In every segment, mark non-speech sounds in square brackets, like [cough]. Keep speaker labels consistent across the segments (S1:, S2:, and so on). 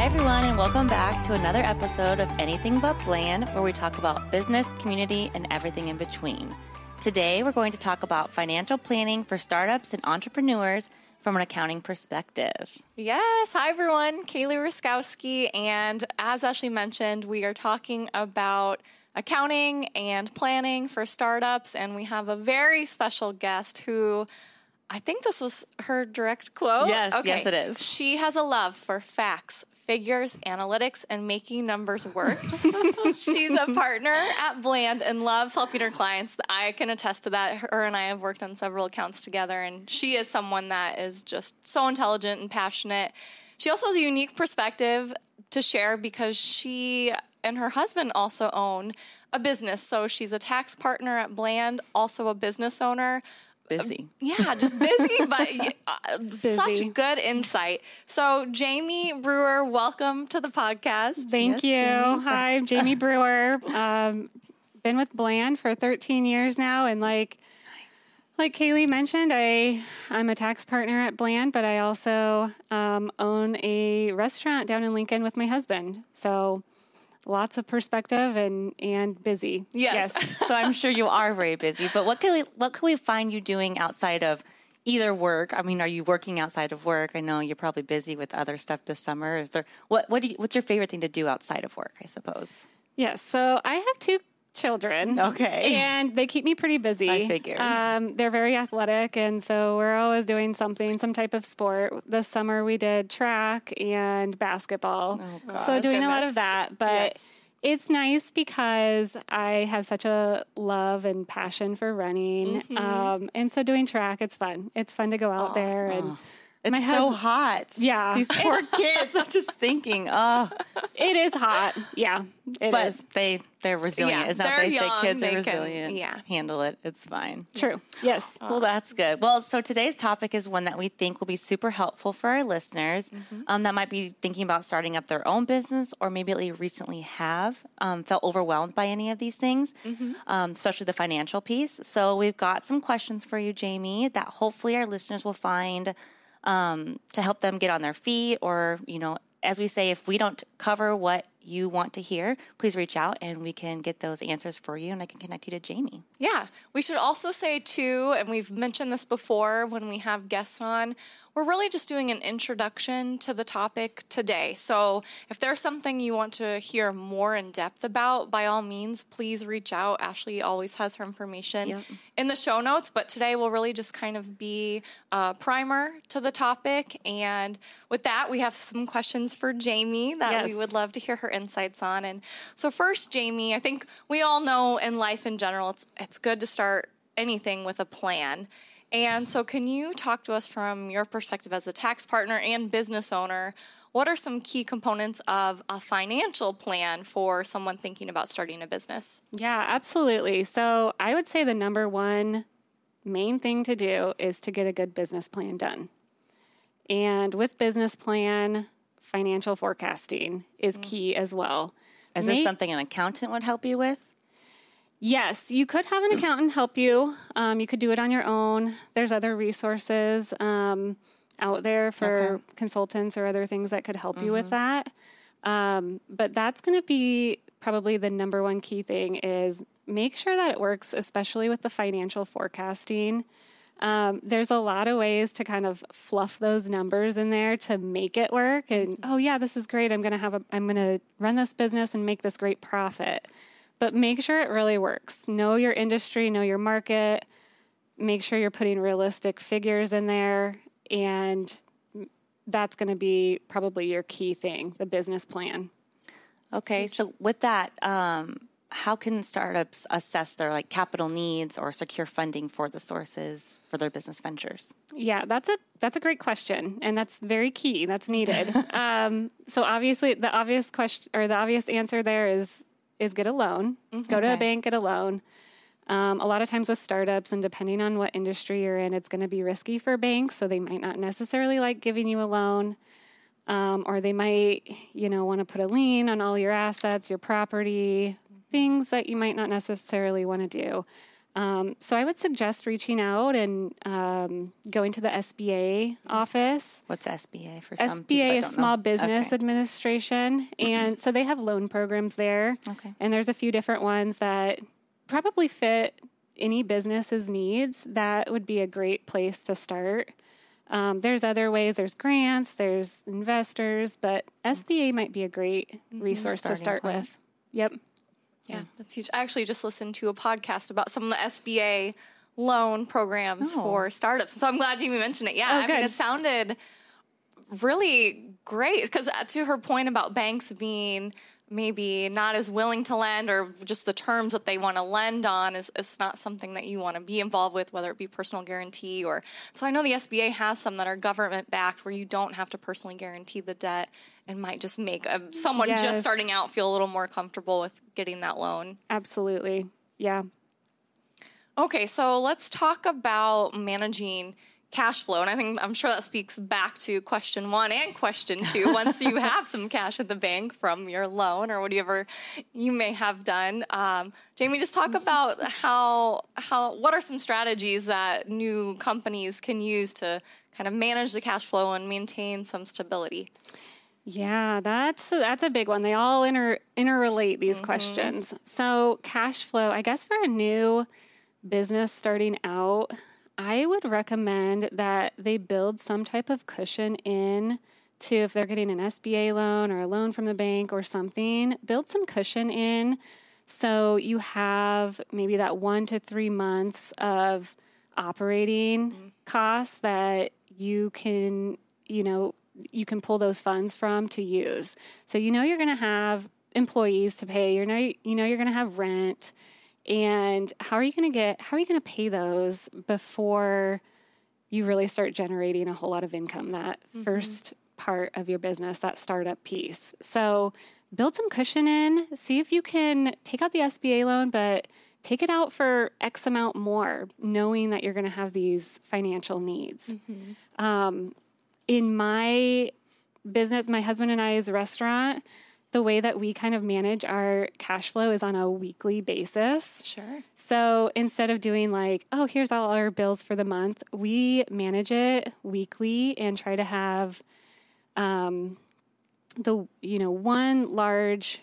S1: Hi, everyone, and welcome back to another episode of Anything But Bland, where we talk about business, community, and everything in between. Today, we're going to talk about financial planning for startups and entrepreneurs from an accounting perspective.
S2: Yes. Hi, everyone. Kailey Riskowski. And as Ashley mentioned, we are talking about accounting and planning for startups. And we have a very special guest who I think this was her direct quote.
S1: Yes, yes, it is.
S2: She has a love for facts, figures, analytics, and making numbers work. [laughs] She's a partner at Bland and loves helping her clients. I can attest to that. Her and I have worked on several accounts together, and she is someone that is just so intelligent and passionate. She also has a unique perspective to share because she and her husband also own a business. So she's a tax partner at Bland, also a business owner
S1: busy. [laughs]
S2: Yeah, just busy, but [laughs] uh, busy. such good insight. So, Jamie Brewer, welcome to the podcast.
S3: Thank yes, you. Jamie. [laughs] Hi, I'm Jamie Brewer. Um, been with Bland for 13 years now, and like. Like Kailey mentioned, I I'm a tax partner at Bland, but I also um, own a restaurant down in Lincoln with my husband. So lots of perspective and and busy.
S2: Yes.
S1: yes. [laughs] so I'm sure you are very busy. But what can we what can we find you doing outside of either work? I mean, are you working outside of work? I know you're probably busy with other stuff this summer. Is there what what do you, what's your favorite thing to do outside of work? I suppose.
S3: Yes. So I have two children.
S1: Okay.
S3: And they keep me pretty busy.
S1: I figured. Um,
S3: they're very athletic, and so we're always doing something, some type of sport. This summer we did track and basketball. Oh, so doing Goodness. a lot of that. But yes. it's nice because I have such a love and passion for running. Mm-hmm. Um, and so doing track, it's fun. It's fun to go out oh, there and. Oh
S1: it's My so hot.
S3: Yeah.
S1: These poor [laughs] kids. I'm just thinking, oh.
S3: It is hot. Yeah.
S1: It but is. they they're resilient. Yeah, is that they young, say kids are resilient?
S2: Can, yeah.
S1: Handle it. It's fine.
S3: True. Yes.
S1: Well, that's good. Well, so today's topic is one that we think will be super helpful for our listeners mm-hmm. um, that might be thinking about starting up their own business or maybe recently have um, felt overwhelmed by any of these things, mm-hmm. um, especially the financial piece. So we've got some questions for you, Jamie, that hopefully our listeners will find um, to help them get on their feet or, you know, as we say, if we don't cover what you want to hear, please reach out and we can get those answers for you and I can connect you to Jamie.
S2: Yeah. We should also say, too, and we've mentioned this before when we have guests on, we're really just doing an introduction to the topic today. So if there's something you want to hear more in depth about, by all means, please reach out. Ashley always has her information yep. in the show notes, but today we'll really just kind of be a primer to the topic. And with that, we have some questions for Jamie that yes. we would love to hear her insights on. And so first, Jamie, I think we all know in life in general, it's it's good to start anything with a plan. And so, can you talk to us from your perspective as a tax partner and business owner? What are some key components of a financial plan for someone thinking about starting a business?
S3: Yeah, absolutely. So, I would say the number one main thing to do is to get a good business plan done. And with business plan, financial forecasting is mm-hmm. key as well.
S1: Is this something an accountant would help you with?
S3: Yes, you could have an accountant help you. Um, you could do it on your own. There's other resources um, out there for okay. consultants or other things that could help mm-hmm. you with mm-hmm. that. Um, but that's going to be probably the number one key thing is make sure that it works, especially with the financial forecasting. Um, there's a lot of ways to kind of fluff those numbers in there to make it work. And oh yeah, this is great. I'm gonna have a. I'm gonna run this business and make this great profit but make sure it really works. Know your industry, know your market, make sure you're putting realistic figures in there, and that's going to be probably your key thing the business plan.
S1: Okay, so with that, um, how can startups assess their like capital needs or secure funding for the sources for their business ventures?
S3: Yeah, that's a that's a great question, and that's very key. That's needed. [laughs] um, so obviously, the obvious question or the obvious answer there is is get a loan. Mm-hmm. Go to a bank, get a loan. Um, a lot of times with startups, and depending on what industry you're in, it's going to be risky for banks, so they might not necessarily like giving you a loan. Um, or they might, you know, want to put a lien on all your assets, your property, things that you might not necessarily want to do. Um, so I would suggest reaching out and um, going to the SBA office.
S1: What's SBA for some
S3: SBA is Small
S1: know?
S3: Business
S1: Okay.
S3: Administration, and so they have loan programs there.
S1: Okay.
S3: And there's a few different ones that probably fit any business's needs. That would be a great place to start. Um, there's other ways. There's grants. There's investors, but SBA might be a great resource to start
S1: point.
S3: with. Yep.
S2: Yeah, that's huge. I actually just listened to a podcast about some of the SBA loan programs
S1: Oh.
S2: for startups. So I'm glad you mentioned it. Yeah,
S3: Oh,
S2: I mean, it sounded really great because uh, to her point about banks being maybe not as willing to lend or just the terms that they want to lend on is, is not something that you want to be involved with whether it be personal guarantee or so i know the sba has some that are government backed where you don't have to personally guarantee the debt and might just make a, someone
S3: Yes.
S2: just starting out feel a little more comfortable with getting that loan
S3: Absolutely. Yeah.
S2: Okay, so let's talk about managing cash flow. And I think I'm sure that speaks back to question one and question two. [laughs] Once you have some cash at the bank from your loan or whatever you may have done, um, Jamie, just talk about how how what are some strategies that new companies can use to kind of manage the cash flow and maintain some stability.
S3: Yeah, that's that's a big one. They all inter interrelate these mm-hmm. questions. So, cash flow, I guess for a new business starting out, I would recommend that they build some type of cushion in to if they're getting an SBA loan or a loan from the bank or something, build some cushion in so you have maybe that 1 to 3 months of operating mm-hmm. costs that you can, you know, you can pull those funds from to use. So you know you're going to have employees to pay. You know you know you're going to have rent, and how are you going to get? How are you going to pay those before you really start generating a whole lot of income? That first part of your business, that startup piece. So build some cushion in. See if you can take out the SBA loan, but take it out for X amount more, knowing that you're going to have these financial needs Um, in my business, my husband and I's restaurant, the way that we kind of manage our cash flow is on a weekly basis.
S2: Sure.
S3: So instead of doing like, oh, here's all our bills for the month, we manage it weekly and try to have um, the you know one large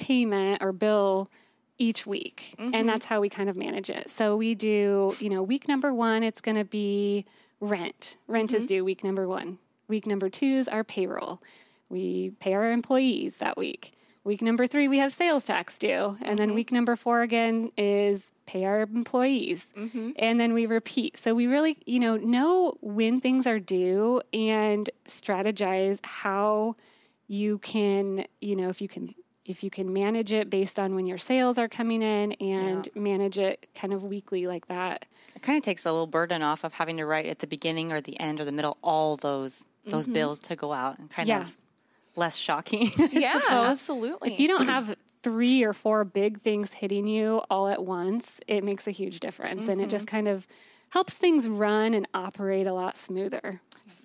S3: payment or bill each week, and that's how we kind of manage it. So we do you know week number one, it's going to be rent. Rent is mm-hmm. due week number one. Week number two is our payroll. We pay our employees that week. Week number three, we have sales tax due. And then mm-hmm. week number four again is pay our employees. Mm-hmm. And then we repeat. So we really, you know, know when things are due and strategize how you can, you know, if you can if you can manage it based on when your sales are coming in and manage it kind of weekly like that.
S1: It kind of takes a little burden off of having to write at the beginning or the end or the middle all those those mm-hmm. bills to go out and kind
S3: Yeah.
S1: of less shocking. [laughs]
S2: Yeah, absolutely.
S3: If you don't have three or four big things hitting you all at once, it makes a huge difference. And it just mm-hmm. kind of helps things run and operate a lot smoother.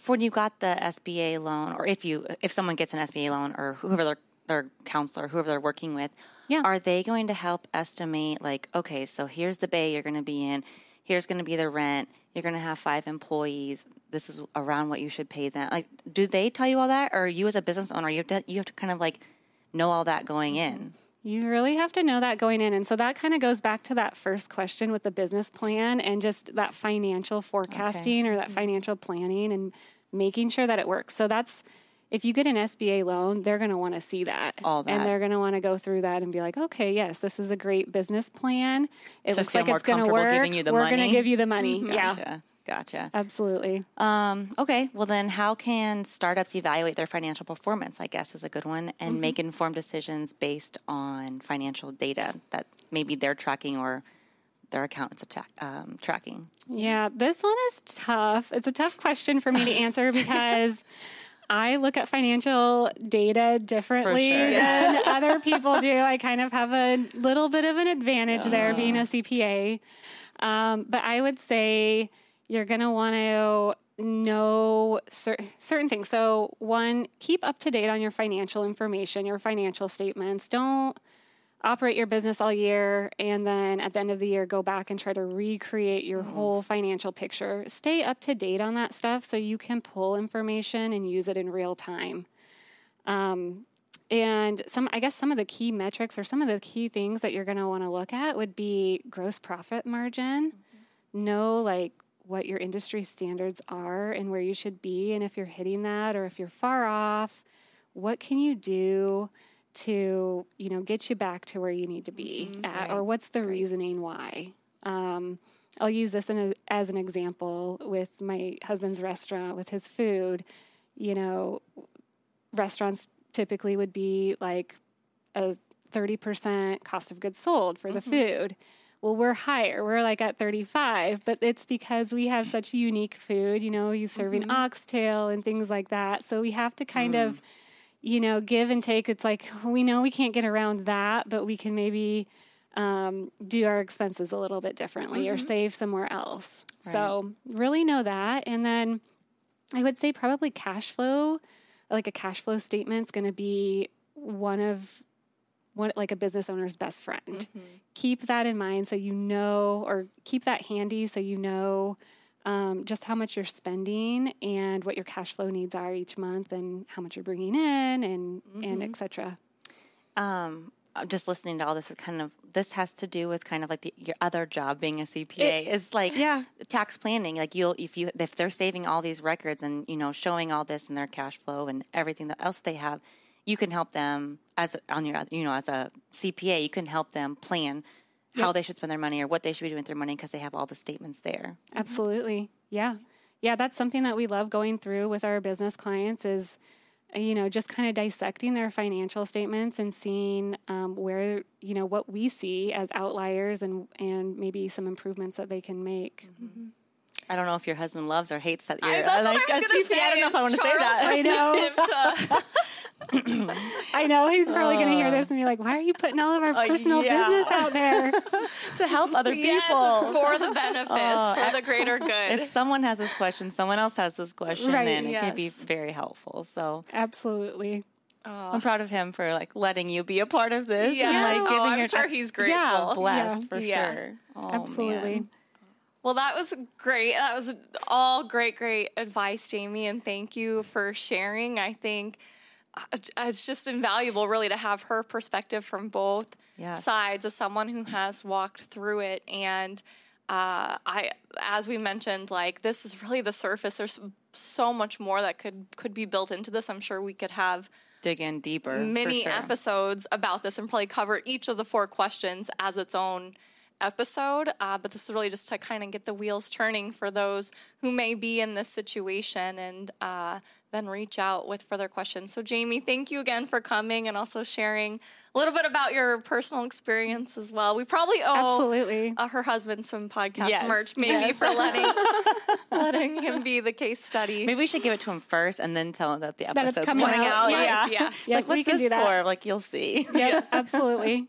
S1: when you got the SBA loan, or if you if someone gets an SBA loan, or whoever their counselor, whoever they're working with,
S3: Yeah.
S1: are they going to help estimate like, okay, so here's the bay you're going to be in, here's going to be the rent, you're going to have five employees, this is around what you should pay them. Like, do they tell you all that, or you as a business owner, you have to you have to kind of like know all that going mm-hmm. in?
S3: You really have to know that going in. And so that kind of goes back to that first question with the business plan and just that financial forecasting or that mm-hmm. financial planning and making sure that it works. So that's if you get an SBA loan, they're going to want to see that.
S1: All that.
S3: And they're going to want to go through that and be like, okay, yes, this is a great business plan. It
S1: To
S3: looks like it's going to
S1: comfortable
S3: work.
S1: giving you the
S3: We're going to give you the money. Yeah,
S1: Gotcha. Gotcha.
S3: absolutely.
S1: Um, okay. Well, then, how can startups evaluate their financial performance? I guess is a good one, and make informed decisions based on financial data that maybe they're tracking or their accountants are um, tracking.
S3: Yeah, this one is tough. It's a tough question for me to answer [laughs] because I look at financial data differently
S1: sure.
S3: than [laughs] other people do. I kind of have a little bit of an advantage there being a CPA. Um, but I would say you're going to want to know cer- certain things. So, one, keep up to date on your financial information, your financial statements. Don't operate your business all year and then at the end of the year go back and try to recreate your mm. whole financial picture. Stay up to date on that stuff so you can pull information and use it in real time. Um, and some, I guess, some of the key metrics or some of the key things that you're going to want to look at would be gross profit margin. Mm-hmm. Know like what your industry standards are and where you should be, and if you're hitting that or if you're far off, what can you do to you know get you back to where you need to be mm-hmm, at, right. or what's the reasoning why? Um, I'll use this a, as an example with my husband's restaurant with his food. You know, restaurants typically would be like a 30% cost of goods sold for the mm-hmm. food. Well, we're higher. We're like at 35, but it's because we have such unique food. You know, he's serving mm-hmm. oxtail and things like that. So we have to kind mm. of, you know, give and take. It's like we know we can't get around that, but we can maybe um, do our expenses a little bit differently mm-hmm. or save somewhere else. Right. So really know that. And then I would say probably cash flow like a cash flow statement is going to be one of one like a business owner's best friend. Mm-hmm. Keep that in mind so you know, or keep that handy so you know um, just how much you're spending and what your cash flow needs are each month, and how much you're bringing in, and mm-hmm. and etc.
S1: Um, just listening to all this is kind of this has to do with kind of like the, your other job being a CPA is like yeah. tax planning. Like you'll if you if they're saving all these records and you know showing all this in their cash flow and everything that else they have, you can help them as on your you know as a CPA you can help them plan yep. how they should spend their money or what they should be doing with their money because they have all the statements there.
S3: Absolutely, yeah, yeah. That's something that we love going through with our business clients is you know, just kind of dissecting their financial statements and seeing um, where, you know, what we see as outliers and, and maybe some improvements that they can make. Mm-hmm.
S1: I don't know if your husband loves or hates that
S2: you're I, that's like what I was going to say. I don't know if I want to say that.
S3: I know. [laughs] I know he's probably uh, going to hear this and be like, "Why are you putting all of our uh, personal yeah. business out there [laughs]
S1: to help other people
S2: yes, for the benefits, uh, for the greater [laughs] good?"
S1: If someone has this question, someone else has this question, right, and yes. it can be very helpful. So
S3: absolutely.
S1: Oh. I'm proud of him for like letting you be a part of this.
S2: Yeah,
S1: and, like,
S2: giving oh, I'm your sure he's grateful.
S1: Yeah, blessed yeah. for yeah. sure.
S3: Oh, Absolutely. Man.
S2: Well, that was great. That was all great, great advice, Jamie, and thank you for sharing. I think uh, it's just invaluable, really, to have her perspective from both yes. sides as someone who has walked through it. And uh, I, as we mentioned, like this is really the surface. There's so much more that could could be built into this. I'm sure we could have
S1: dig in deeper,
S2: many
S1: sure.
S2: episodes about this, and probably cover each of the four questions as its own episode. Uh, but this is really just to kind of get the wheels turning for those who may be in this situation and uh, then reach out with further questions. So, Jamie, thank you again for coming and also sharing a little bit about your personal experience as well. We probably owe
S3: absolutely
S2: uh, her husband some podcast yes. merch, maybe yes. for letting [laughs] letting him be the case study.
S1: Maybe we should give it to him first and then tell him that the
S3: episode's
S1: that
S3: coming, coming out.
S1: out. Yeah, yeah.
S3: yeah.
S1: Like, what's this for? Like, you'll see.
S3: Yeah, [laughs] absolutely.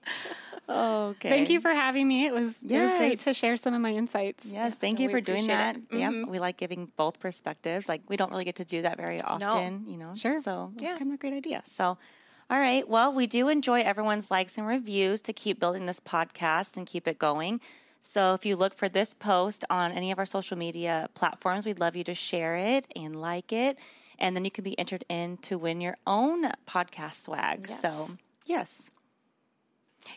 S1: Okay.
S3: Thank you for having me. It was, yes. it was great to share some of my insights.
S1: Yes, thank you for doing that. Mm-hmm. Yeah, we like giving both perspectives. Like we don't really get to do that very often, no. you know.
S3: Sure.
S1: So it's yeah. kind of a great idea. So all right. Well, we do enjoy everyone's likes and reviews to keep building this podcast and keep it going. So if you look for this post on any of our social media platforms, we'd love you to share it and like it. And then you can be entered in to win your own podcast swag. Yes. So, yes.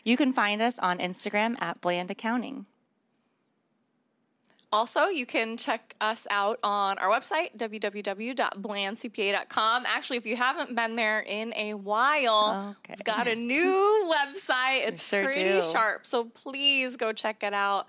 S1: You can find us on Instagram at Bland Accounting.
S2: Also, you can check us out on our website, www.blandcpa.com. Actually, if you haven't been there in a while, okay. we've got a [laughs] new website. It's sure pretty do. sharp, so please go check it out.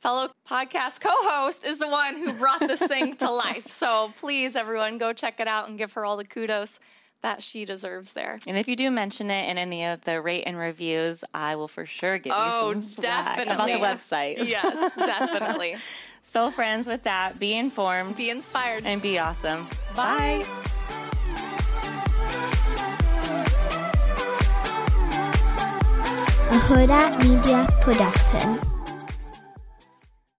S2: Fellow podcast co host is the one who brought this thing to [laughs] life. So please, everyone, go check it out and give her all the kudos that she deserves there.
S1: And if you do mention it in any of the rate and reviews, I will for sure give oh, you some definitely. about the website.
S2: Yes, definitely. [laughs]
S1: so, friends, with that, be informed,
S2: be inspired,
S1: and be awesome. Bye. Bye.
S4: A Hurrdat Media Production.